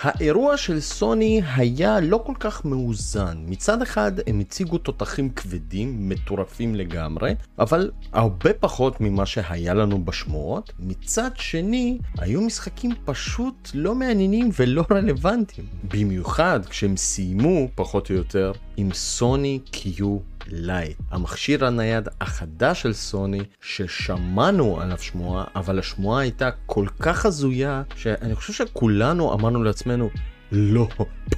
האירוע של סוני היה לא כל כך מאוזן. מצד אחד הם הציגו תותחים כבדים, מטורפים לגמרי, אבל הרבה פחות ממה שהיה לנו בשמועות. מצד שני, היו משחקים פשוט לא מעניינים ולא רלוונטיים. במיוחד כשהם סיימו, פחות או יותר, עם סוני Q Lite, המכשיר הנייד החדש של סוני ששמענו עליו שמועה, אבל השמועה הייתה כל כך הזויה שאני חושב שכולנו אמרנו לעצמנו, לא,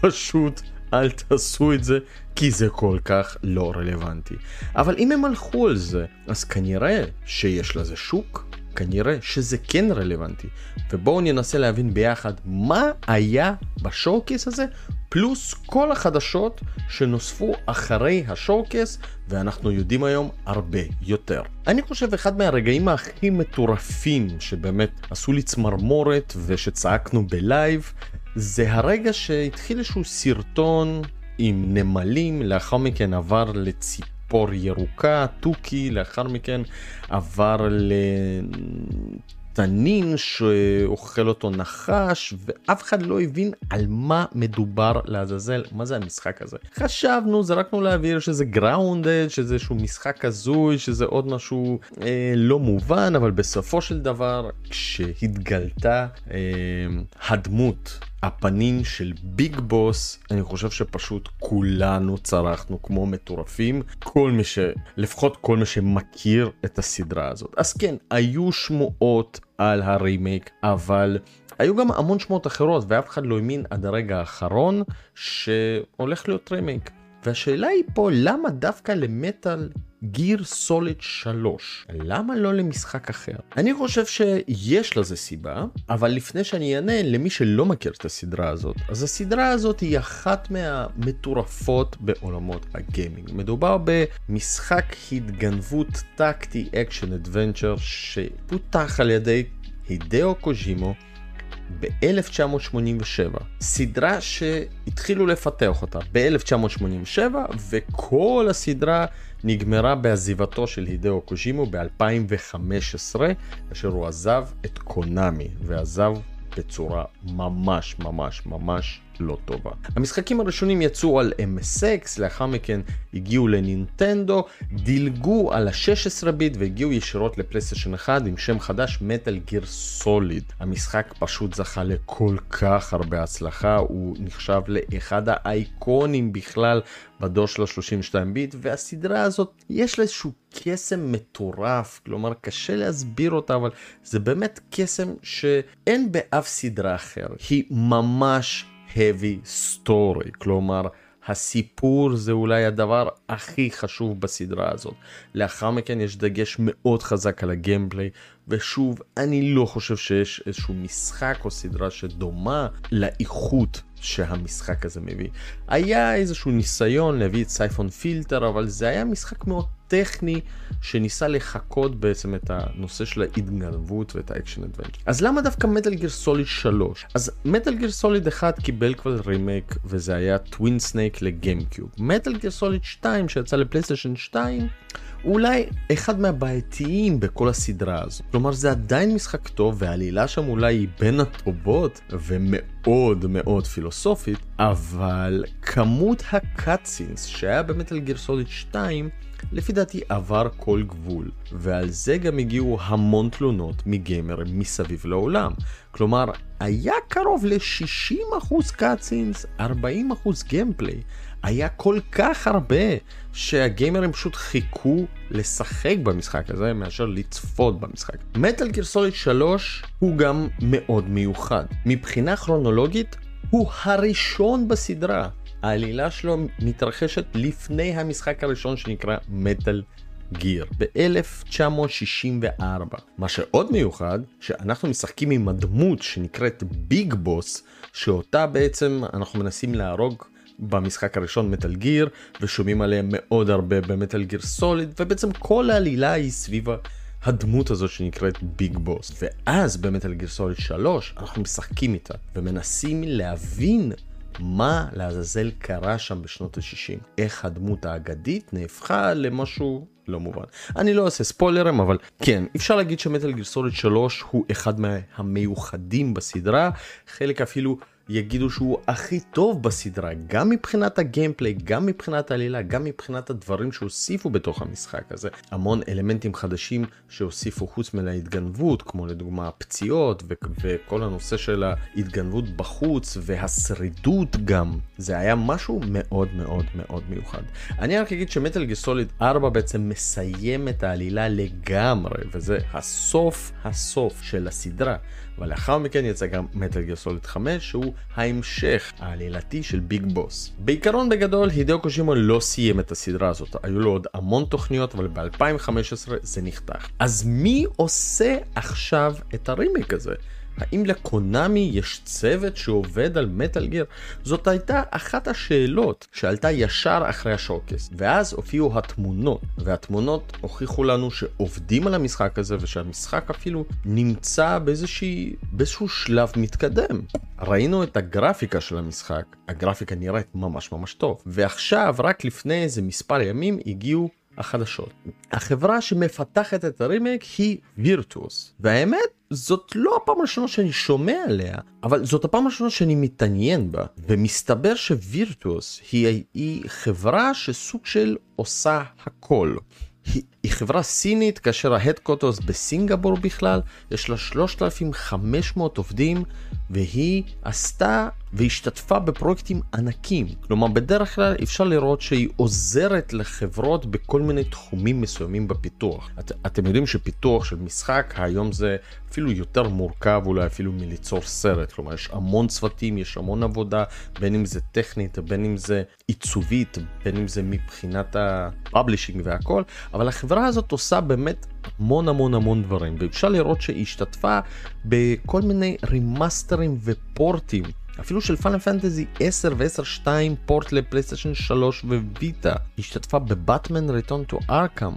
פשוט אל תעשו את זה, כי זה כל כך לא רלוונטי. אבל אם הם הלכו על זה, אז כנראה שיש לזה שוק, כנראה שזה כן רלוונטי. ובואו ננסה להבין ביחד מה היה ב showcase הזה, פלוס כל החדשות שנוספו אחרי ה showcase, ואנחנו יודעים היום הרבה יותר. אני חושב אחד מהרגעים הכי מטורפים שבאמת עשו לי צמרמורת ושצעקנו בלייב, זה הרגע שהתחיל איזשהו סרטון עם נמלים, לאחר מכן עבר לציפור. ציפור ירוקה, תוכי, לאחר מכן עבר לתנין שאוכל אותו נחש, ואף אחד לא הבין על מה מדובר לעזאזל, מה זה המשחק הזה. חשבנו, זרקנו לאוויר שזה גראונדד, שזה איזשהו משחק הזוי, שזה עוד משהו אה, לא מובן, אבל בסופו של דבר, כשהתגלתה אה, הדמות הפנים של ביג בוס, אני חושב שפשוט כולנו צרחנו כמו מטורפים, כל מי ש... לפחות כל מי שמכיר את הסדרה הזאת. אז כן, היו שמועות על הרימייק, אבל היו גם המון שמועות אחרות, ואף אחד לא האמין עד הרגע האחרון שהולך להיות רימייק. והשאלה היא פה, למה דווקא ל Metal Gear Solid 3. למה לא למשחק אחר? אני חושב שיש לזה סיבה, אבל לפני שאני אענה למי שלא מכיר את הסדרה הזאת, אז הסדרה הזאת היא אחת מהמטורפות בעולמות הגיימינג. מדובר במשחק התגנבות טקטי action adventure שפותח על ידי הידאו קוז'ימו ב-1987. סדרה שהתחילו לפתח אותה ב-1987 וכל הסדרה נגמרה בעזיבתו של הידאו קוז'ימו ב-2015, אשר הוא עזב את קונאמי ועזב בצורה ממש ממש ממש לא טובה. המשחקים הראשונים יצאו על MSX, לאחר מכן הגיעו לנינטנדו, דילגו על ה-16 ביט והגיעו ישירות לפלייסטיישן 1 עם שם חדש מטאל גיר סוליד. המשחק פשוט זכה לכל כך הרבה הצלחה, הוא נחשב לאחד האייקונים בכלל בדור של ה-32 ביט, והסדרה הזאת יש לה איזשהו קסם מטורף, כלומר קשה להסביר אותה, אבל זה באמת קסם שאין באף סדרה אחר. היא ממש heavy story, כלומר הסיפור זה אולי הדבר הכי חשוב בסדרה הזאת. לאחר מכן יש דגש מאוד חזק על ה gameplay, ושוב, אני לא חושב שיש איזשהו משחק או סדרה שדומה לאיכות שהמשחק הזה מביא. היה איזשהו ניסיון להביא את Syphon Filter, אבל זה היה משחק מאוד טכני שניסה לחקות בעצם את הנושא של ההתגנבות ואת ה action adventure. אז למה דווקא Metal Gear Solid 3? אז Metal Gear Solid 1 קיבל כבר רימייק וזה היה Twin Snake ל GameCube. Metal Gear Solid 2 שיצא לפלייסטיישן 2 אולי אחד מהבעייתיים בכל הסדרה הזו. כלומר זה עדיין משחק טוב והעלילה שם אולי היא בין הטובות ומאוד מאוד פילוסופית, אבל כמות הקאטסינס שהיה במטאל גיר סוליד 2 לפי דעתי עבר כל גבול, ועל זה גם הגיעו המון תלונות מגיימרים מסביב לעולם. כלומר, היה קרוב ל-60% קאצינס, 40% גיימפליי. היה כל כך הרבה שהגיימרים פשוט חיכו לשחק במשחק הזה מאשר לצפות במשחק. מטאל גיר סוליד 3 הוא גם מאוד מיוחד. מבחינה כרונולוגית הוא הראשון בסדרה. העלילה שלו מתרחשת לפני המשחק הראשון שנקרא מטאל גיר ב-1964. מה שעוד מיוחד, שאנחנו משחקים עם הדמות שנקראת ביג בוס, שאותה בעצם אנחנו מנסים להרוג במשחק הראשון מטאל גיר, ושומעים עליהם מאוד הרבה במטאל גיר סוליד, ובעצם כל העלילה היא סביב הדמות הזאת שנקראת ביג בוס. ואז במטאל גיר סוליד 3 אנחנו משחקים איתה, ומנסים להבין מה לעזאזל קרה שם בשנות ה-60? איך הדמות האגדית נהפכה למשהו לא מובן. אני לא אעשה ספוילרים, אבל כן, אפשר להגיד שמטל גיר סוליד 3 הוא אחד מהמיוחדים בסדרה, חלק אפילו יגידו שהוא הכי טוב בסדרה, גם מבחינת הגיימפליי, גם מבחינת העלילה, גם מבחינת הדברים שהוסיפו בתוך המשחק הזה. המון אלמנטים חדשים שהוסיפו חוץ מלהתגנבות, כמו לדוגמה הפציעות ו- וכל הנושא של ההתגנבות בחוץ והשרידות גם. זה היה משהו מאוד מאוד מאוד מיוחד. אני רק אגיד שמטל גסוליד 4 בעצם מסיים את העלילה לגמרי, וזה הסוף הסוף של הסדרה. אבל לאחר מכן יצא גם מטל גיר סוליד 5 שהוא ההמשך העלילתי של ביג בוס. בעיקרון בגדול הידאו קושימו לא סיים את הסדרה הזאת, היו לו עוד המון תוכניות אבל ב-2015 זה נחתך. אז מי עושה עכשיו את הרימיק הזה? האם לקונאמי יש צוות שעובד על מטאל גיר? זאת הייתה אחת השאלות שעלתה ישר אחרי השוקס, ואז הופיעו התמונות, והתמונות הוכיחו לנו שעובדים על המשחק הזה ושהמשחק אפילו נמצא באיזושהי, באיזשהו שלב מתקדם. ראינו את הגרפיקה של המשחק, הגרפיקה נראית ממש ממש טוב, ועכשיו רק לפני איזה מספר ימים הגיעו החדשות. החברה שמפתחת את הרימייק היא וירטוס, והאמת זאת לא הפעם הראשונה שאני שומע עליה, אבל זאת הפעם הראשונה שאני מתעניין בה, ומסתבר שווירטוס היא, היא חברה שסוג של עושה הכל. היא, היא חברה סינית כאשר ההדקוטוס בסינגפור בכלל, יש לה 3,500 עובדים והיא עשתה והשתתפה בפרויקטים ענקים. כלומר בדרך כלל אפשר לראות שהיא עוזרת לחברות בכל מיני תחומים מסוימים בפיתוח. את, אתם יודעים שפיתוח של משחק היום זה אפילו יותר מורכב אולי אפילו מליצור סרט. כלומר יש המון צוותים, יש המון עבודה, בין אם זה טכנית, בין אם זה עיצובית, בין אם זה מבחינת ה publishing והכל, אבל החברה הזאת עושה באמת המון המון המון דברים, ואפשר לראות שהיא השתתפה בכל מיני רימאסטרים ופורטים. אפילו של Final Fantasy 10 ו-10-2 port לפלייסטיישן 3 ו Vita. השתתפה ב Batman Return to Arkham.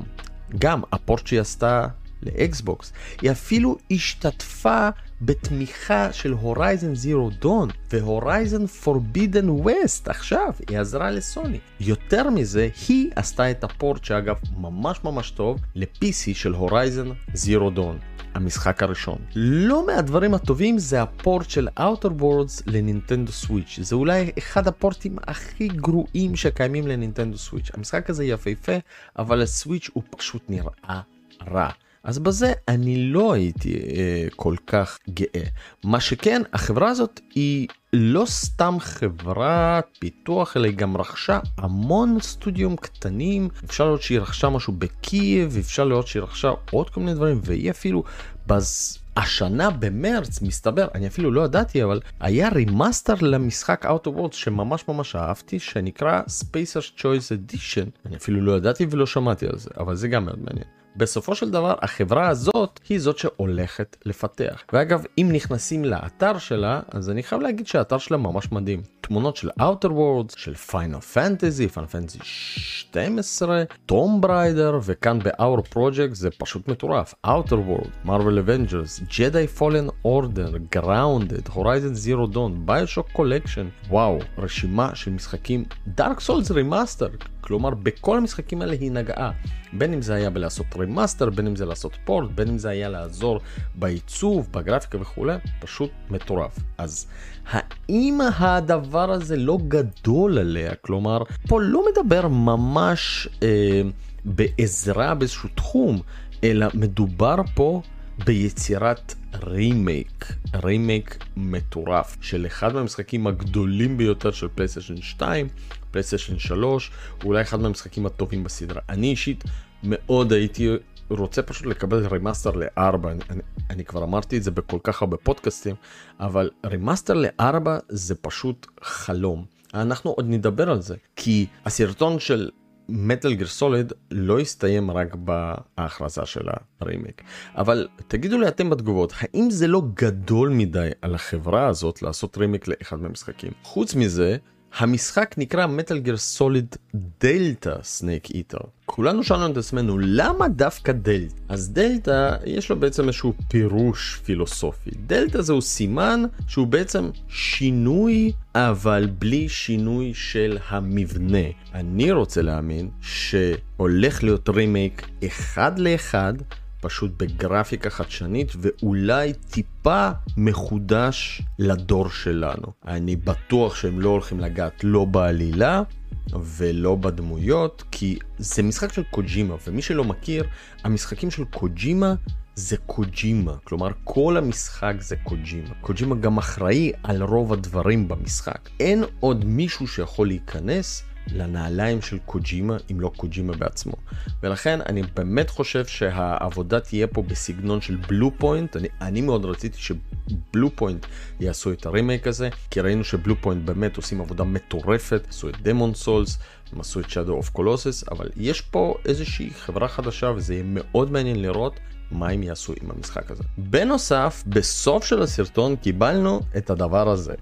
גם ה port שהיא עשתה ל Xbox. היא אפילו השתתפה בתמיכה של Horizon Zero Dawn ו Horizon Forbidden West עכשיו היא עזרה לסוני. יותר מזה היא עשתה את ה port שאגב ממש ממש טוב ל-PC של Horizon Zero Dawn. המשחק הראשון. לא מהדברים הטובים זה הפורט של Outer Worlds לנינטנדו סוויץ'. זה אולי אחד הפורטים הכי גרועים שקיימים לנינטנדו סוויץ'. המשחק הזה יפהפה, אבל הסוויץ' הוא פשוט נראה רע. אז בזה אני לא הייתי אה, כל כך גאה. מה שכן, החברה הזאת היא לא סתם חברת פיתוח, אלא היא גם רכשה המון סטודיום קטנים. אפשר לראות שהיא רכשה משהו בקייב, אפשר לראות שהיא רכשה עוד כל מיני דברים, והיא אפילו בז... השנה במרץ מסתבר אני אפילו לא ידעתי אבל היה remaster למשחק Outer Worlds שממש ממש אהבתי שנקרא Spacer's Choice Edition אני אפילו לא ידעתי ולא שמעתי על זה אבל זה גם מאוד מעניין. בסופו של דבר החברה הזאת היא זאת שהולכת לפתח. ואגב, אם נכנסים לאתר שלה, אז אני חייב להגיד שהאתר שלה ממש מדהים. תמונות של Outer Worlds, של Final Fantasy, Final Fantasy 12, Tomb Raider, וכאן ב-Our Project זה פשוט מטורף. Outer World, Marvel Avengers, Jedi Fallen Order, Grounded, Horizon Zero Dawn, Bioshock Collection, וואו, רשימה של משחקים, Dark Souls Remaster, כלומר בכל המשחקים האלה היא נגעה. בין אם זה היה בלעשות remaster, בין אם זה לעשות port, בין אם זה היה לעזור בעיצוב, בגרפיקה וכולי, פשוט מטורף. אז האם הדבר הזה לא גדול עליה? כלומר, פה לא מדבר ממש אה, בעזרה באיזשהו תחום, אלא מדובר פה ביצירת remake, remake מטורף של אחד מהמשחקים הגדולים ביותר של פלייסטיישן 2, פלייסטיישן 3, אולי אחד מהמשחקים הטובים בסדרה. אני אישית מאוד הייתי רוצה פשוט לקבל remaster ל-4, אני, אני, אני כבר אמרתי את זה בכל כך הרבה פודקאסטים, אבל remaster ל-4 זה פשוט חלום. אנחנו עוד נדבר על זה, כי הסרטון של Metal Gear Solid לא הסתיים רק בהכרזה של הרימיק. אבל תגידו לי אתם בתגובות, האם זה לא גדול מדי על החברה הזאת לעשות רימיק לאחד מהמשחקים? חוץ מזה, המשחק נקרא Metal Gear Solid Delta Snake Eater. כולנו שאלנו את עצמנו למה דווקא דלתא? אז דלתא יש לו בעצם איזשהו פירוש פילוסופי. דלתא זהו סימן שהוא בעצם שינוי אבל בלי שינוי של המבנה. אני רוצה להאמין שהולך להיות רימייק אחד לאחד פשוט בגרפיקה חדשנית ואולי טיפה מחודש לדור שלנו. אני בטוח שהם לא הולכים לגעת לא בעלילה ולא בדמויות, כי זה משחק של קוג'ימה, ומי שלא מכיר, המשחקים של קוג'ימה זה קוג'ימה, כלומר כל המשחק זה קוג'ימה. קוג'ימה גם אחראי על רוב הדברים במשחק. אין עוד מישהו שיכול להיכנס לנעליים של קוג'ימה, אם לא קוג'ימה בעצמו. ולכן אני באמת חושב שהעבודה תהיה פה בסגנון של Bluepoint. אני, אני מאוד רציתי ש Bluepoint יעשו את הרימייק הזה, כי ראינו ש Bluepoint באמת עושים עבודה מטורפת, עשו את Demon's Souls, הם עשו את Shadow of Colossus, אבל יש פה איזושהי חברה חדשה וזה יהיה מאוד מעניין לראות מה הם יעשו עם המשחק הזה. בנוסף, בסוף של הסרטון קיבלנו את הדבר הזה.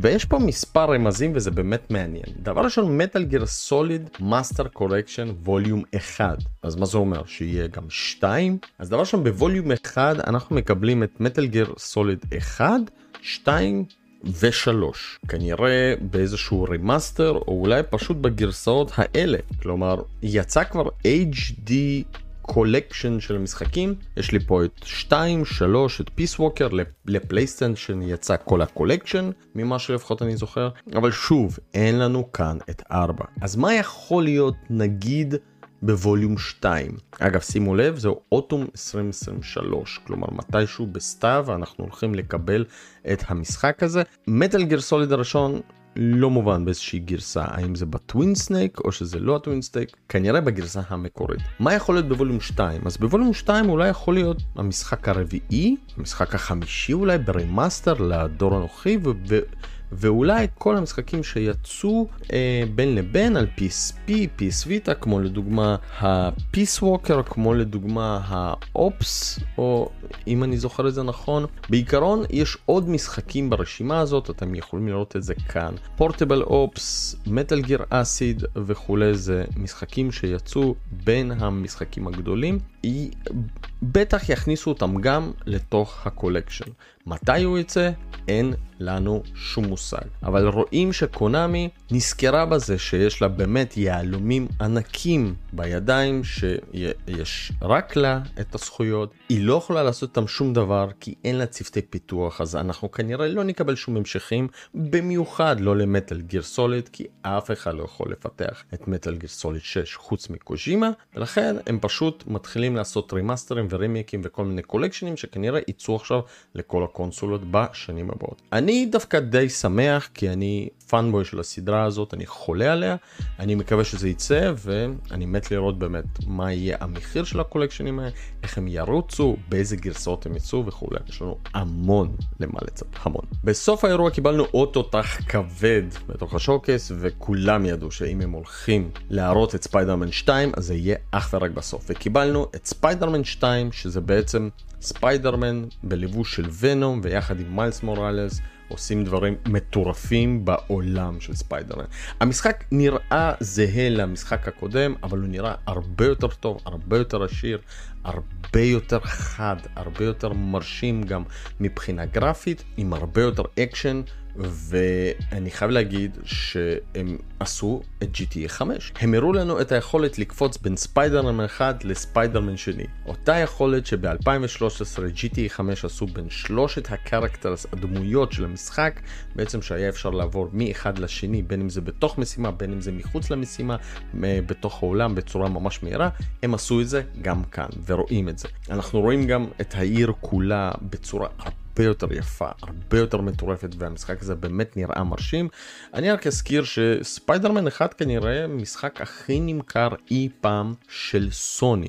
ויש פה מספר רמזים וזה באמת מעניין. דבר ראשון, Metal Gear Solid Master Collection Volume 1. אז מה זה אומר? שיהיה גם 2? אז דבר ראשון, ב volume 1 אנחנו מקבלים את Metal Gear Solid 1, 2 ו-3. כנראה באיזשהו remaster או אולי פשוט בגרסאות האלה. כלומר, יצא כבר HD collection של המשחקים. יש לי פה את 2, 3, את Peace Walker לפלייסטיישן יצא כל ה collection ממה שלפחות אני זוכר. אבל שוב אין לנו כאן את 4 אז מה יכול להיות נגיד ב volume 2 אגב שימו לב זהו אוטום 2023 כלומר מתישהו בסתיו אנחנו הולכים לקבל את המשחק הזה. Metal Gear Solid הראשון לא מובן באיזושהי גרסה, האם זה ב Twin Snake או שזה לא ה Twin Snake, כנראה בגרסה המקורית. מה יכול להיות ב volume 2? אז ב volume 2 אולי יכול להיות המשחק הרביעי, המשחק החמישי אולי ב remaster לדור הנוכחי, ו- ואולי כל המשחקים שיצאו אה, בין לבין על PSP, PS Vita, כמו לדוגמה ה-Peace Walker, כמו לדוגמה ה-Ops, או אם אני זוכר את זה נכון. בעיקרון יש עוד משחקים ברשימה הזאת, אתם יכולים לראות את זה כאן. Portable Ops, Metal Gear Acid וכולי, זה משחקים שיצאו בין המשחקים הגדולים. בטח יכניסו אותם גם לתוך הקולקשן. מתי הוא יצא? אין לנו שום מושג. אבל רואים שקונאמי נזכרה בזה שיש לה באמת יהלומים ענקים בידיים שיש רק לה את הזכויות. היא לא יכולה לעשות איתם שום דבר כי אין לה צוותי פיתוח אז אנחנו כנראה לא נקבל שום המשכים במיוחד לא ל Metal Gear Solid כי אף אחד לא יכול לפתח את Metal Gear Solid 6 חוץ מקוז'ימה ולכן הם פשוט מתחילים לעשות רימאסטרים ורימיקים וכל מיני קולקשנים שכנראה יצאו עכשיו לכל הקונסולות בשנים הבאות. אני דווקא די שמח כי אני fanboy של הסדרה הזאת, אני חולה עליה, אני מקווה שזה יצא ואני מת לראות באמת מה יהיה המחיר של הקולקשנים האלה, איך הם ירוצו, באיזה גרסאות הם יצאו וכולי, יש לנו המון למה לצפות, המון. בסוף האירוע קיבלנו עוד תותח כבד בתוך ה showcase וכולם ידעו שאם הם הולכים להראות את ספיידרמן 2 אז זה יהיה אך ורק בסוף וקיבלנו את ספיידרמן 2 שזה בעצם ספיידרמן בלבוש של Venom ויחד עם מיילס מוראלס עושים דברים מטורפים בעולם של ספיידרמן. המשחק נראה זהה למשחק הקודם, אבל הוא נראה הרבה יותר טוב, הרבה יותר עשיר, הרבה יותר חד, הרבה יותר מרשים גם מבחינה גרפית, עם הרבה יותר אקשן. ואני חייב להגיד שהם עשו את GTA 5. הם הראו לנו את היכולת לקפוץ בין ספיידרמן אחד לספיידרמן שני. אותה יכולת שב-2013 GTA 5 עשו בין שלושת ה characters, הדמויות של המשחק, בעצם שהיה אפשר לעבור מאחד לשני, בין אם זה בתוך משימה, בין אם זה מחוץ למשימה, בתוך העולם בצורה ממש מהירה, הם עשו את זה גם כאן, ורואים את זה. אנחנו רואים גם את העיר כולה בצורה יותר יפה, הרבה יותר מטורפת, והמשחק הזה באמת נראה מרשים. אני רק אזכיר שספיידרמן 1 כנראה משחק הכי נמכר אי פעם של סוני,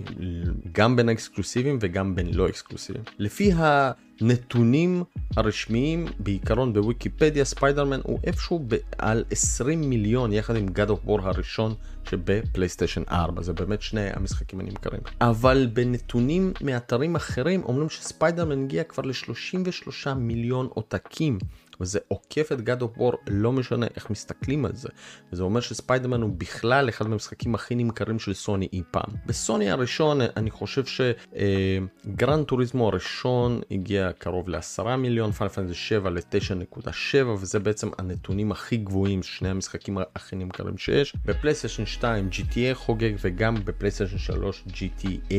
גם בין האקסקלוסיביים וגם בין לא אקסקלוסיביים. לפי ה... נתונים הרשמיים בעיקרון בוויקיפדיה ספיידרמן הוא איפשהו על 20 מיליון יחד עם God of War הראשון שבפלייסטיישן 4 זה באמת שני המשחקים הנמכרים. אבל בנתונים מאתרים אחרים אומרים שספיידרמן הגיע כבר ל-33 מיליון עותקים וזה עוקף את God of War לא משנה איך מסתכלים על זה. וזה אומר שספיידרמן הוא בכלל אחד מהמשחקים הכי נמכרים של סוני אי פעם. בסוני הראשון אני חושב ש Gran אה, Turismo הראשון הגיע קרוב ל-10 מיליון, Final 7 ל-9.7 וזה בעצם הנתונים הכי גבוהים, שני המשחקים הכי נמכרים שיש. בפלייסטיישן 2 GTA חוגג וגם בפלייסטיישן 3 GTA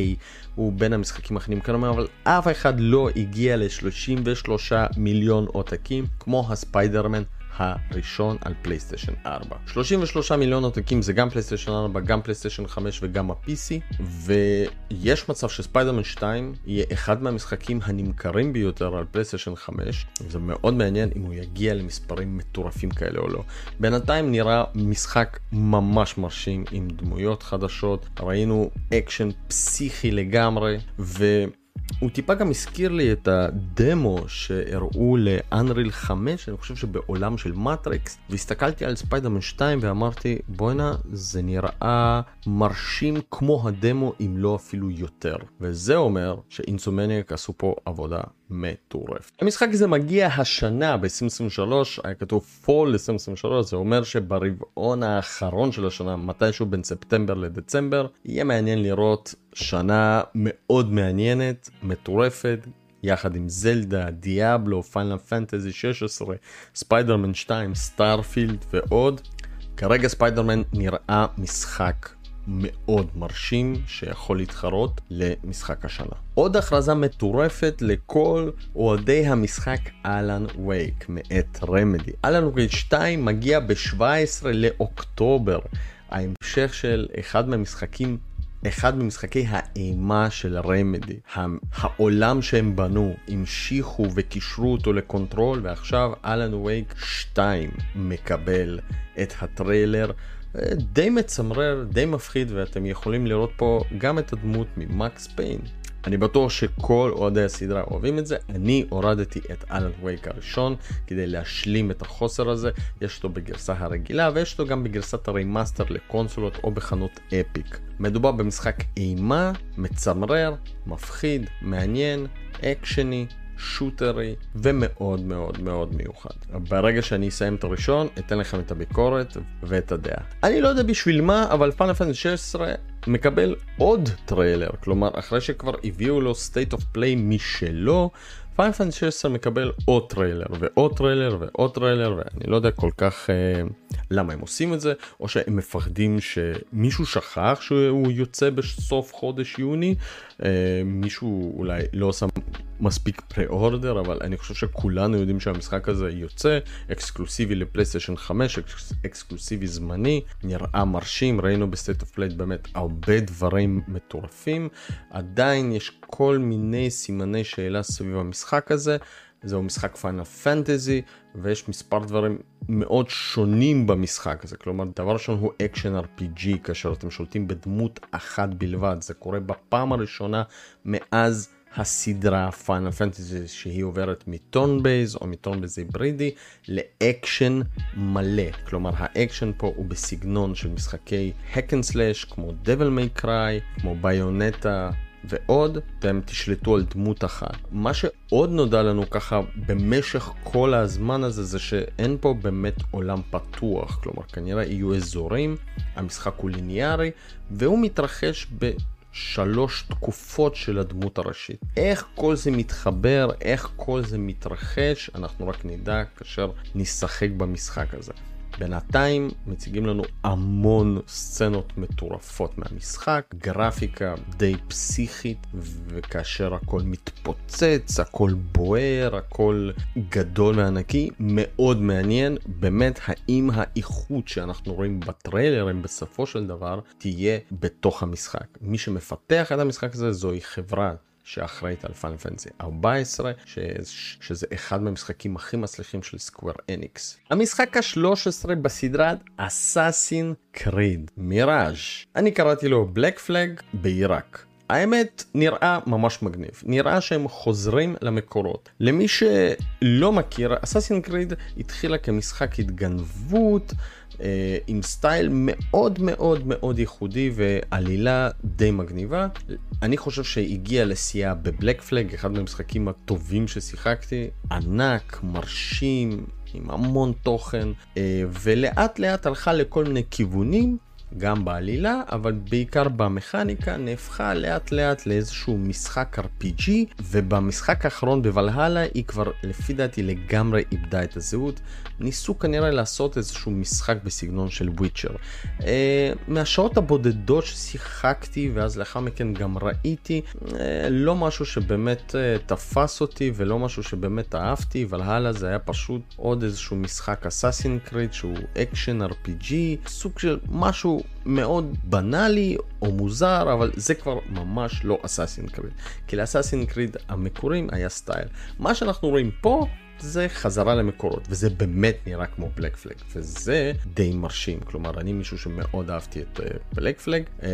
הוא בין המשחקים הכי נמכרים אבל אף אחד לא הגיע ל-33 מיליון עותקים כמו הספיידרמן הראשון על פלייסטיישן 4. 33 מיליון עותקים זה גם פלייסטיישן 4, גם פלייסטיישן 5 וגם ה-PC, ויש מצב שספיידרמן 2 יהיה אחד מהמשחקים הנמכרים ביותר על פלייסטיישן 5, זה מאוד מעניין אם הוא יגיע למספרים מטורפים כאלה או לא. בינתיים נראה משחק ממש מרשים עם דמויות חדשות, ראינו אקשן פסיכי לגמרי, ו... הוא טיפה גם הזכיר לי את הדמו שהראו ל Unreal 5, אני חושב שבעולם של מטריקס, והסתכלתי על ספיידרמן 2 ואמרתי, בואנה, זה נראה מרשים כמו הדמו, אם לא אפילו יותר. וזה אומר ש Insomniac עשו פה עבודה מטורף. המשחק הזה מגיע השנה ב-2023, היה כתוב fall 2023, זה אומר שברבעון האחרון של השנה, מתישהו בין ספטמבר לדצמבר, יהיה מעניין לראות שנה מאוד מעניינת, מטורפת, יחד עם Zelda, Diablo, Final Fantasy 16, ספיידרמן 2, Starfield ועוד. כרגע ספיידרמן נראה משחק מאוד מרשים שיכול להתחרות למשחק השנה. עוד הכרזה מטורפת לכל אוהדי המשחק Alan Wake מאת Remedy. Alan Wake 2 מגיע ב-17 לאוקטובר. ההמשך של אחד מהמשחקים אחד ממשחקי האימה של Remedy. העולם שהם בנו, המשיכו וקישרו אותו ל Control, ועכשיו Alan Wake 2 מקבל את הטריילר. די מצמרר, די מפחיד, ואתם יכולים לראות פה גם את הדמות מ Max Payne. אני בטוח שכל אוהדי הסדרה אוהבים את זה. אני הורדתי את Alan Wake הראשון כדי להשלים את החוסר הזה. יש אותו בגרסה הרגילה ויש אותו גם בגרסת הרימאסטר לקונסולות או בחנות Epic. מדובר במשחק אימה, מצמרר, מפחיד, מעניין, אקשני, שוטרי ומאוד מאוד מאוד מיוחד. ברגע שאני אסיים את הראשון, אתן לכם את הביקורת ואת הדעה. אני לא יודע בשביל מה, אבל Final Fantasy 16 מקבל עוד טריילר, כלומר אחרי שכבר הביאו לו state of play משלו, Final Fantasy 16 מקבל עוד טריילר ועוד טריילר ועוד טריילר ואני לא יודע כל כך אה, למה הם עושים את זה או שהם מפחדים שמישהו שכח שהוא יוצא בסוף חודש יוני אה, מישהו אולי לא שם מספיק pre-order אבל אני חושב שכולנו יודעים שהמשחק הזה יוצא אקסקלוסיבי לפלייסטיישן 5 אקס, אקסקלוסיבי זמני נראה מרשים ראינו ב state of play באמת הרבה דברים מטורפים. עדיין יש כל מיני סימני שאלה סביב המשחק הזה. זהו משחק Final Fantasy ויש מספר דברים מאוד שונים במשחק הזה. כלומר דבר ראשון הוא אקשן RPG כאשר אתם שולטים בדמות אחת בלבד. זה קורה בפעם הראשונה מאז הסדרה Final Fantasy שהיא עוברת מ turn base או מ turn base היברידי לאקשן מלא כלומר האקשן פה הוא בסגנון של משחקי hack and slash כמו devil may cry כמו Bayonetta ועוד אתם תשלטו על דמות אחת. מה שעוד נודע לנו ככה במשך כל הזמן הזה זה שאין פה באמת עולם פתוח, כלומר כנראה יהיו אזורים, המשחק הוא ליניארי והוא מתרחש ב... שלוש תקופות של הדמות הראשית. איך כל זה מתחבר, איך כל זה מתרחש, אנחנו רק נדע כאשר נשחק במשחק הזה. בינתיים מציגים לנו המון סצנות מטורפות מהמשחק, גרפיקה די פסיכית, וכאשר הכל מתפוצץ, הכל בוער, הכל גדול וענקי, מאוד מעניין. באמת, האם האיכות שאנחנו רואים בטריילרים בסופו של דבר תהיה בתוך המשחק. מי שמפתח את המשחק הזה זוהי חברה שאחראית על Final Fantasy 14, ש... שזה אחד מהמשחקים הכי מצליחים של Square Enix. המשחק ה-13 בסדרת Assassin's Creed Mirage. אני קראתי לו Black Flag בעיראק. האמת נראה ממש מגניב, נראה שהם חוזרים למקורות. למי שלא מכיר, Assassin's Creed התחילה כמשחק התגנבות עם סטייל מאוד מאוד מאוד ייחודי ועלילה די מגניבה. אני חושב שהגיע לשיאה בבלק פלג, אחד מהמשחקים הטובים ששיחקתי, ענק, מרשים, עם המון תוכן, אה, ולאט לאט הלכה לכל מיני כיוונים. גם בעלילה, אבל בעיקר במכניקה, נהפכה לאט לאט לאיזשהו משחק RPG, ובמשחק האחרון בוולהלה היא כבר לפי דעתי לגמרי איבדה את הזהות. ניסו כנראה לעשות איזשהו משחק בסגנון של וויצ'ר. אה, מהשעות הבודדות ששיחקתי ואז לאחר מכן גם ראיתי, אה, לא משהו שבאמת אה, תפס אותי ולא משהו שבאמת אהבתי, ולהלה זה היה פשוט עוד איזשהו משחק Assassin's Creed שהוא אקשן RPG, סוג של משהו מאוד בנאלי או מוזר, אבל זה כבר ממש לא Assassin's Creed. כי ל Assassin's Creed המקורים היה סטייל. מה שאנחנו רואים פה זה חזרה למקורות, וזה באמת נראה כמו Black Flag, וזה די מרשים. כלומר, אני מישהו שמאוד אהבתי את Black אה, Flag. אה,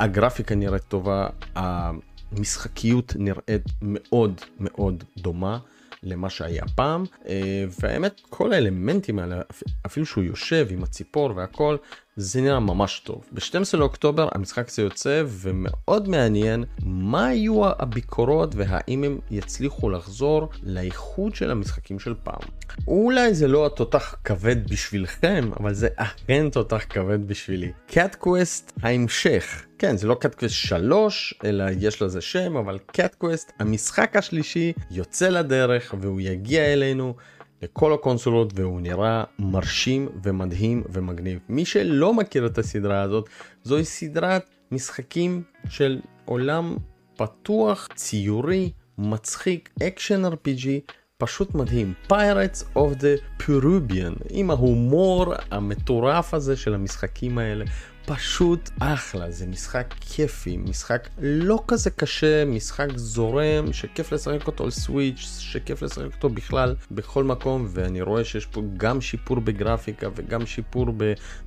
הגרפיקה נראית טובה, המשחקיות נראית מאוד מאוד דומה. למה שהיה פעם, אה, והאמת כל האלמנטים האלה, אפילו שהוא יושב עם הציפור והכל, זה נראה ממש טוב. ב-12 לאוקטובר המשחק הזה יוצא ומאוד מעניין מה יהיו הביקורות והאם הם יצליחו לחזור לאיכות של המשחקים של פעם. אולי זה לא התותח כבד בשבילכם, אבל זה אכן תותח כבד בשבילי. Cat Quest ההמשך. כן, זה לא Cat Quest 3, אלא יש לזה שם, אבל Cat Quest, המשחק השלישי, יוצא לדרך והוא יגיע אלינו. לכל הקונסולות והוא נראה מרשים ומדהים ומגניב. מי שלא מכיר את הסדרה הזאת, זוהי סדרת משחקים של עולם פתוח, ציורי, מצחיק, אקשן RPG, פשוט מדהים. Pirates of the Purribean, עם ההומור המטורף הזה של המשחקים האלה. פשוט אחלה, זה משחק כיפי, משחק לא כזה קשה, משחק זורם, שכיף לשחק אותו על Switch, שכיף לשחק אותו בכלל בכל מקום, ואני רואה שיש פה גם שיפור בגרפיקה וגם שיפור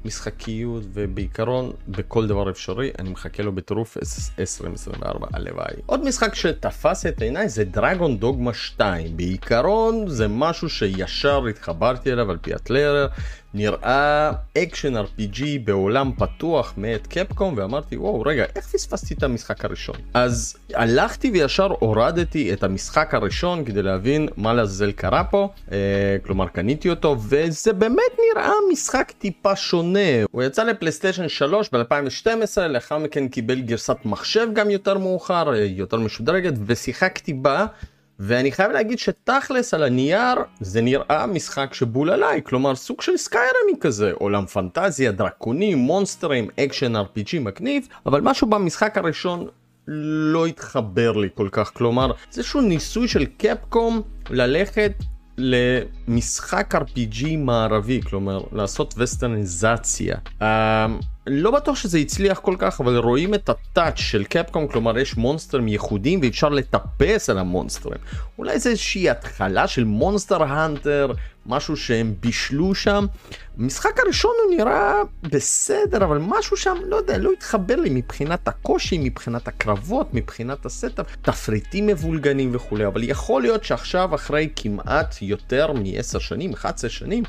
במשחקיות, ובעיקרון בכל דבר אפשרי, אני מחכה לו בטירוף 2024, הלוואי. עוד משחק שתפס את עיניי זה Dragon's Dogma 2, בעיקרון זה משהו שישר התחברתי אליו על פי הטריילר. נראה אקשן RPG בעולם פתוח מאת Capcom ואמרתי וואו רגע איך פספסתי את המשחק הראשון? אז הלכתי וישר הורדתי את המשחק הראשון כדי להבין מה לעזאזל קרה פה אה, כלומר קניתי אותו וזה באמת נראה משחק טיפה שונה. הוא יצא ל PlayStation 3 ב-2012 לאחר מכן קיבל גרסת מחשב גם יותר מאוחר אה, יותר משודרגת ושיחקתי בה ואני חייב להגיד שתכלס על הנייר זה נראה משחק שבול עליי, כלומר סוג של סקיירימי כזה, עולם פנטזיה, דרקונים, מונסטרים, אקשן RPG מגניב, אבל משהו במשחק הראשון לא התחבר לי כל כך, כלומר זה איזשהו ניסוי של Capcom ללכת למשחק RPG מערבי, כלומר לעשות וסטרניזציה. אה, לא בטוח שזה הצליח כל כך, אבל רואים את הטאץ' של Capcom, כלומר יש מונסטרים ייחודיים ואפשר לטפס על המונסטרים. אולי זה איזושהי התחלה של Monster Hunter, משהו שהם בישלו שם. המשחק הראשון הוא נראה בסדר, אבל משהו שם, לא יודע, לא התחבר לי מבחינת הקושי, מבחינת הקרבות, מבחינת ה setup, תפריטים מבולגנים וכולי, אבל יכול להיות שעכשיו אחרי כמעט יותר מ-10 שנים, 11 שנים,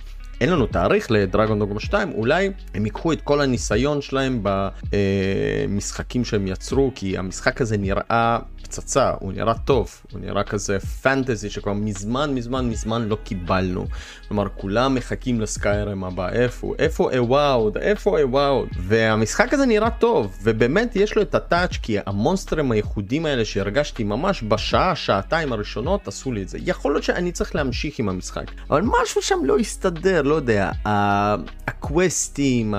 אין לנו תאריך לדרגון דוגמה 2, אולי הם ייקחו את כל הניסיון שלהם במשחקים שהם יצרו, כי המשחק הזה נראה פצצה, הוא נראה טוב, הוא נראה כזה פנטזי שכבר מזמן מזמן מזמן לא קיבלנו. כלומר, כולם מחכים לסקיירם הבא, איפה, איפה אוואוד, איפה אוואוד, והמשחק הזה נראה טוב, ובאמת יש לו את הטאץ' כי המונסטרים הייחודים האלה שהרגשתי ממש בשעה, שעתיים הראשונות עשו לי את זה. יכול להיות שאני צריך להמשיך עם המשחק, אבל משהו שם לא הסתדר, לא יודע, הקווסטים,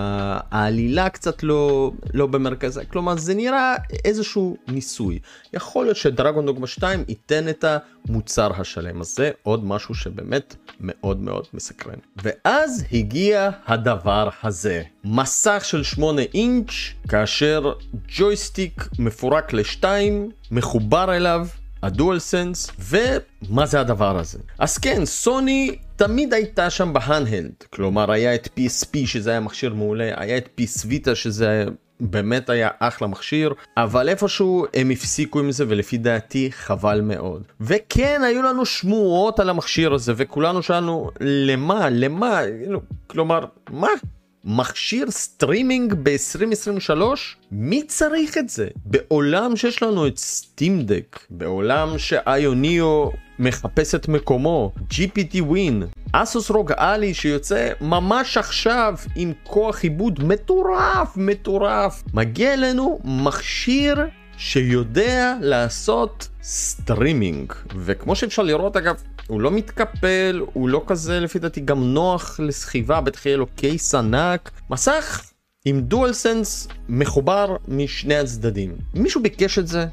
העלילה קצת לא, לא במרכזה, כלומר זה נראה איזשהו ניסוי. יכול להיות שדרגון דוגמה 2 ייתן את המוצר השלם הזה, עוד משהו שבאמת מאוד מאוד מסקרן. ואז הגיע הדבר הזה, מסך של 8 אינץ', כאשר ג'ויסטיק מפורק לשתיים, מחובר אליו. ה DualSense, ומה זה הדבר הזה? אז כן, סוני תמיד הייתה שם ב handheld, כלומר היה את PSP שזה היה מכשיר מעולה, היה את PS Vita שזה באמת היה אחלה מכשיר, אבל איפשהו הם הפסיקו עם זה ולפי דעתי חבל מאוד. וכן, היו לנו שמועות על המכשיר הזה וכולנו שאלנו למה, למה, כלומר, מה? מכשיר סטרימינג ב-2023? מי צריך את זה? בעולם שיש לנו את Steam Deck, בעולם שאיוניו מחפש את מקומו, GPD Win, Asus ROG Ally שיוצא ממש עכשיו עם כוח עיבוד מטורף מטורף, מגיע אלינו מכשיר שיודע לעשות סטרימינג וכמו שאפשר לראות אגב הוא לא מתקפל הוא לא כזה לפי דעתי גם נוח לסחיבה בטח יהיה לו case ענק. מסך עם דואל סנס מחובר משני הצדדים. מישהו ביקש את זה?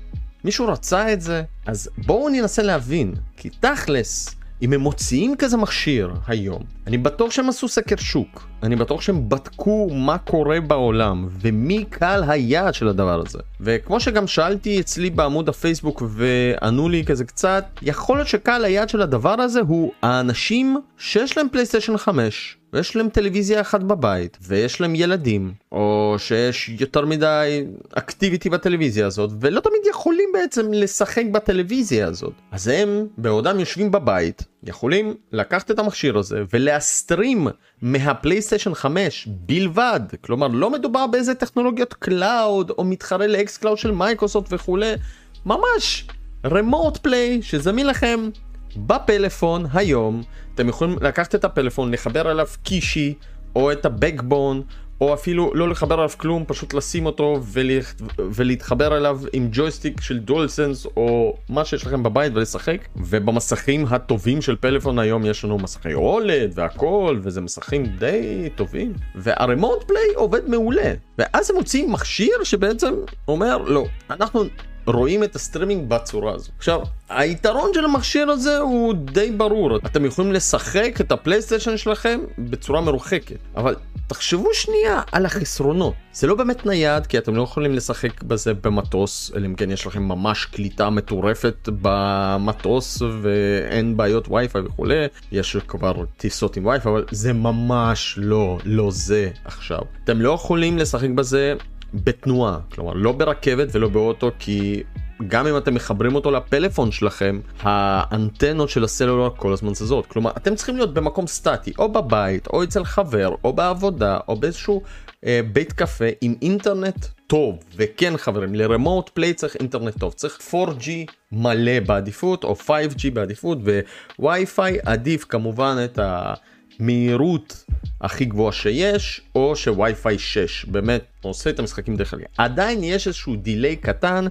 מישהו רצה את זה? אז בואו ננסה להבין כי תכלס אם הם מוציאים כזה מכשיר היום, אני בטוח שהם עשו סקר שוק, אני בטוח שהם בדקו מה קורה בעולם ומי קהל היעד של הדבר הזה. וכמו שגם שאלתי אצלי בעמוד הפייסבוק וענו לי כזה קצת, יכול להיות שקהל היעד של הדבר הזה הוא האנשים שיש להם פלייסטיישן 5 ויש להם טלוויזיה אחת בבית ויש להם ילדים או שיש יותר מדי activity בטלוויזיה הזאת ולא תמיד יכולים בעצם לשחק בטלוויזיה הזאת. אז הם בעודם יושבים בבית יכולים לקחת את המכשיר הזה ולהסטרים מה PlayStation 5 בלבד. כלומר לא מדובר באיזה טכנולוגיות cloud או מתחרה ל xCloud של מייקרוסופט וכולי. ממש Remote Play שזמין לכם בפלאפון היום. אתם יכולים לקחת את הפלאפון לחבר אליו Kishi או את ה Backbone או אפילו לא לחבר עליו כלום פשוט לשים אותו ולה... ולהתחבר אליו עם ג'ויסטיק של DualSense או מה שיש לכם בבית ולשחק. ובמסכים הטובים של פלאפון היום יש לנו מסכי OLED והכל וזה מסכים די טובים. וה Remote Play עובד מעולה. ואז הם מוציאים מכשיר שבעצם אומר לא אנחנו רואים את הסטרימינג בצורה הזו. עכשיו, היתרון של המכשיר הזה הוא די ברור, אתם יכולים לשחק את ה PlayStation שלכם בצורה מרוחקת, אבל תחשבו שנייה על החסרונות. זה לא באמת נייד, כי אתם לא יכולים לשחק בזה במטוס, אלא אם כן יש לכם ממש קליטה מטורפת במטוס ואין בעיות וי-פיי וכולי, יש כבר טיסות עם וי-פיי, אבל זה ממש לא, לא זה עכשיו. אתם לא יכולים לשחק בזה בתנועה, כלומר לא ברכבת ולא באוטו כי גם אם אתם מחברים אותו לפלאפון שלכם, האנטנות של הסלולר כל הזמן זזות. כלומר, אתם צריכים להיות במקום סטטי, או בבית, או אצל חבר, או בעבודה, או באיזשהו אה, בית קפה עם אינטרנט טוב. וכן חברים, ל remote play צריך אינטרנט טוב. צריך 4G מלא בעדיפות, או 5G בעדיפות, וווי-פיי עדיף כמובן את ה... מהירות הכי גבוהה שיש, או שווי-פיי 6, באמת עושה את המשחקים דרך אגב. עדיין יש איזשהו delay קטן,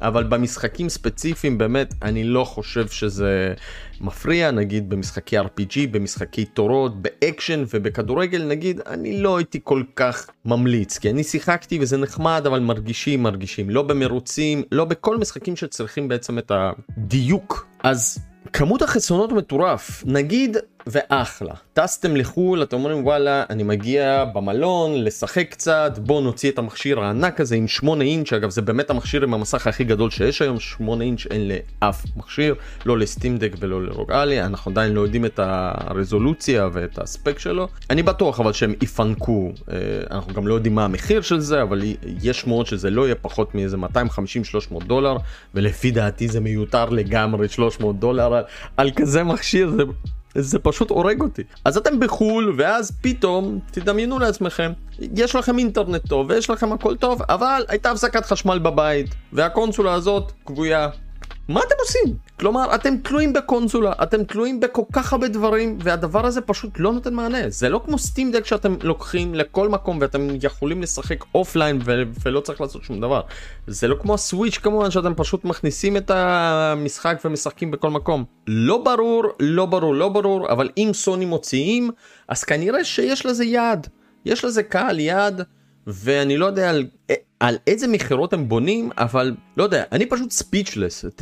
אבל במשחקים ספציפיים באמת אני לא חושב שזה מפריע, נגיד במשחקי RPG, במשחקי תורות, באקשן ובכדורגל נגיד, אני לא הייתי כל כך ממליץ, כי אני שיחקתי וזה נחמד, אבל מרגישים מרגישים, לא במרוצים, לא בכל משחקים שצריכים בעצם את הדיוק. אז כמות החסרונות מטורף, נגיד ואחלה. טסתם לחו"ל, אתם אומרים וואלה, אני מגיע במלון, לשחק קצת, בואו נוציא את המכשיר הענק הזה עם 8 אינץ', אגב זה באמת המכשיר עם המסך הכי גדול שיש היום, 8 אינץ' אין לאף מכשיר, לא לסטימדק ולא לרוגאלי, אנחנו עדיין לא יודעים את הרזולוציה ואת הספק שלו. אני בטוח אבל שהם יפנקו, אה, אנחנו גם לא יודעים מה המחיר של זה, אבל יש שמועות שזה לא יהיה פחות מאיזה 250-300 דולר, ולפי דעתי זה מיותר לגמרי 300 דולר על, על כזה מכשיר, זה... זה פשוט הורג אותי. אז אתם בחו"ל, ואז פתאום, תדמיינו לעצמכם, יש לכם אינטרנט טוב, ויש לכם הכל טוב, אבל הייתה הפסקת חשמל בבית, והקונסולה הזאת כבויה. מה אתם עושים? כלומר, אתם תלויים בקונסולה, אתם תלויים בכל כך הרבה דברים, והדבר הזה פשוט לא נותן מענה. זה לא כמו Steam Deck שאתם לוקחים לכל מקום ואתם יכולים לשחק offline ו- ולא צריך לעשות שום דבר. זה לא כמו ה Switch כמובן שאתם פשוט מכניסים את המשחק ומשחקים בכל מקום. לא ברור, לא ברור, לא ברור, אבל אם סוני מוציאים, אז כנראה שיש לזה יעד. יש לזה קהל יעד. ואני לא יודע על, על איזה מכירות הם בונים אבל לא יודע אני פשוט speechless uh,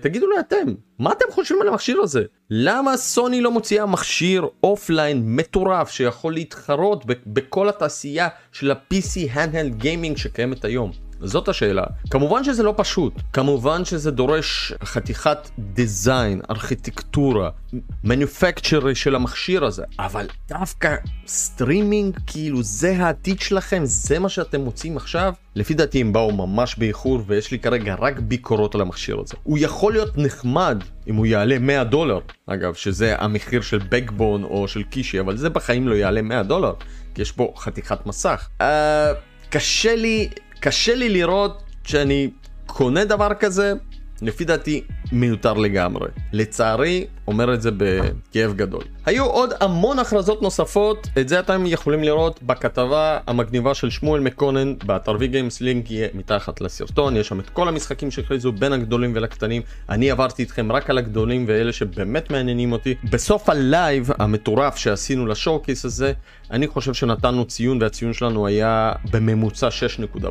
תגידו לי אתם מה אתם חושבים על המכשיר הזה למה סוני לא מוציאה מכשיר offline מטורף שיכול להתחרות בכל התעשייה של ה-PC handheld gaming שקיימת היום. זאת השאלה. כמובן שזה לא פשוט, כמובן שזה דורש חתיכת design, ארכיטקטורה, manufacture של המכשיר הזה, אבל דווקא סטרימינג, כאילו זה העתיד שלכם, זה מה שאתם מוציאים עכשיו? לפי דעתי הם באו ממש באיחור ויש לי כרגע רק ביקורות על המכשיר הזה. הוא יכול להיות נחמד אם הוא יעלה 100 דולר, אגב, שזה המחיר של Backbone או של Kishi, אבל זה בחיים לא יעלה 100 דולר. כי יש בו חתיכת מסך. Uh, קשה לי, קשה לי לראות שאני קונה דבר כזה, לפי דעתי מיותר לגמרי. לצערי, אומר את זה בכאב גדול. היו עוד המון הכרזות נוספות, את זה אתם יכולים לראות בכתבה המגניבה של שמואל מקונן באתר VGames, לינק יהיה מתחת לסרטון, יש שם את כל המשחקים שהכריזו בין הגדולים ולקטנים. אני עברתי איתכם רק על הגדולים ואלה שבאמת מעניינים אותי. בסוף הלייב המטורף שעשינו ל showcase הזה, אני חושב שנתנו ציון והציון שלנו היה בממוצע 6.5.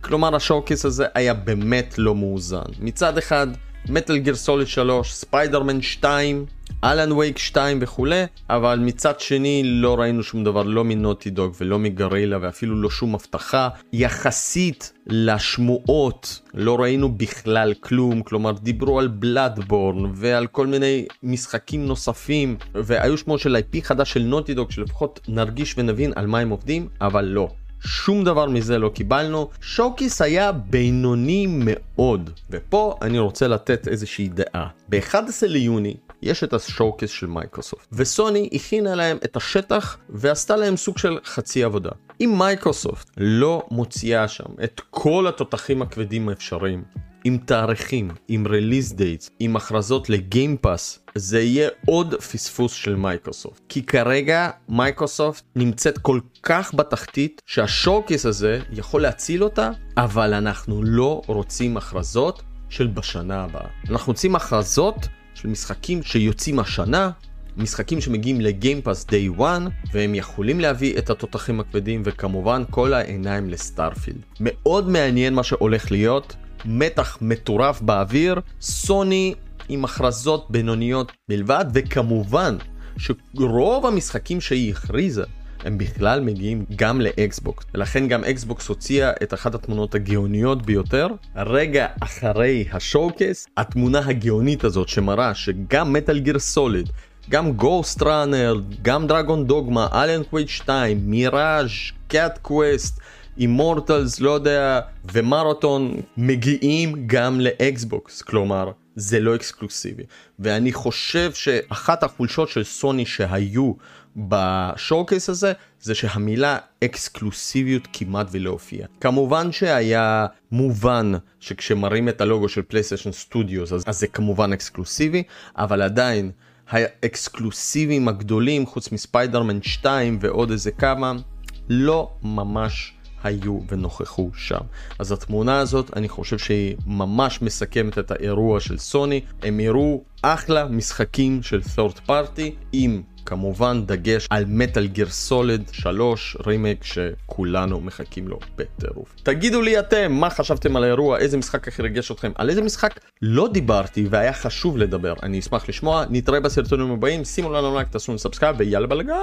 כלומר ה showcase הזה היה באמת לא מאוזן. מצד אחד, Metal Gear Solid 3, ספיידרמן 2, Alan Wake 2 וכולי, אבל מצד שני לא ראינו שום דבר לא מ Naughty Dog ולא מגרילה ואפילו לא שום הבטחה. יחסית לשמועות לא ראינו בכלל כלום, כלומר דיברו על Bloodborne ועל כל מיני משחקים נוספים והיו שמועות של IP חדש של Naughty Dog שלפחות נרגיש ונבין על מה הם עובדים, אבל לא. שום דבר מזה לא קיבלנו, showcase היה בינוני מאוד, ופה אני רוצה לתת איזושהי דעה. ב-11 ליוני יש את ה showcase של מייקרוסופט, וסוני הכינה להם את השטח ועשתה להם סוג של חצי עבודה. אם מייקרוסופט לא מוציאה שם את כל התותחים הכבדים האפשריים, עם תאריכים, עם release dates, עם הכרזות ל Game Pass, זה יהיה עוד פספוס של מייקרוסופט. כי כרגע מייקרוסופט נמצאת כל כך בתחתית שה showcase הזה יכול להציל אותה, אבל אנחנו לא רוצים הכרזות של בשנה הבאה. אנחנו רוצים הכרזות של משחקים שיוצאים השנה, משחקים שמגיעים לגיימפאס day one והם יכולים להביא את התותחים הכבדים וכמובן כל העיניים לסטארפילד. מאוד מעניין מה שהולך להיות מתח מטורף באוויר, סוני עם הכרזות בינוניות בלבד, וכמובן שרוב המשחקים שהיא הכריזה הם בכלל מגיעים גם לאקסבוקס, ולכן גם אקסבוקס הוציאה את אחת התמונות הגאוניות ביותר. רגע אחרי ה showcase, התמונה הגאונית הזאת שמראה שגם Metal Gear Solid, גם Ghostrunner, גם Dragon's Dogma, Alan Wake 2, Mirage, Cat Quest, Immortals, לא יודע, ו Marathon מגיעים גם לאקסבוקס, כלומר זה לא אקסקלוסיבי. ואני חושב שאחת החולשות של סוני שהיו ב showcase הזה, זה שהמילה אקסקלוסיביות כמעט ולא הופיעה. כמובן שהיה מובן שכשמראים את הלוגו של PlayStation Studios אז, אז זה כמובן אקסקלוסיבי, אבל עדיין האקסקלוסיביים הגדולים חוץ מספיידרמן 2 ועוד איזה כמה, לא ממש היו ונוכחו שם. אז התמונה הזאת, אני חושב שהיא ממש מסכמת את האירוע של סוני. הם הראו אחלה משחקים של third party עם כמובן דגש על Metal Gear Solid 3 רימייק שכולנו מחכים לו בטירוף. תגידו לי אתם מה חשבתם על האירוע, איזה משחק הכי ריגש אתכם, על איזה משחק לא דיברתי והיה חשוב לדבר, אני אשמח לשמוע, נתראה בסרטונים הבאים, שימו לנו לייק, תעשו לנו subscribe ויאללה בלגן!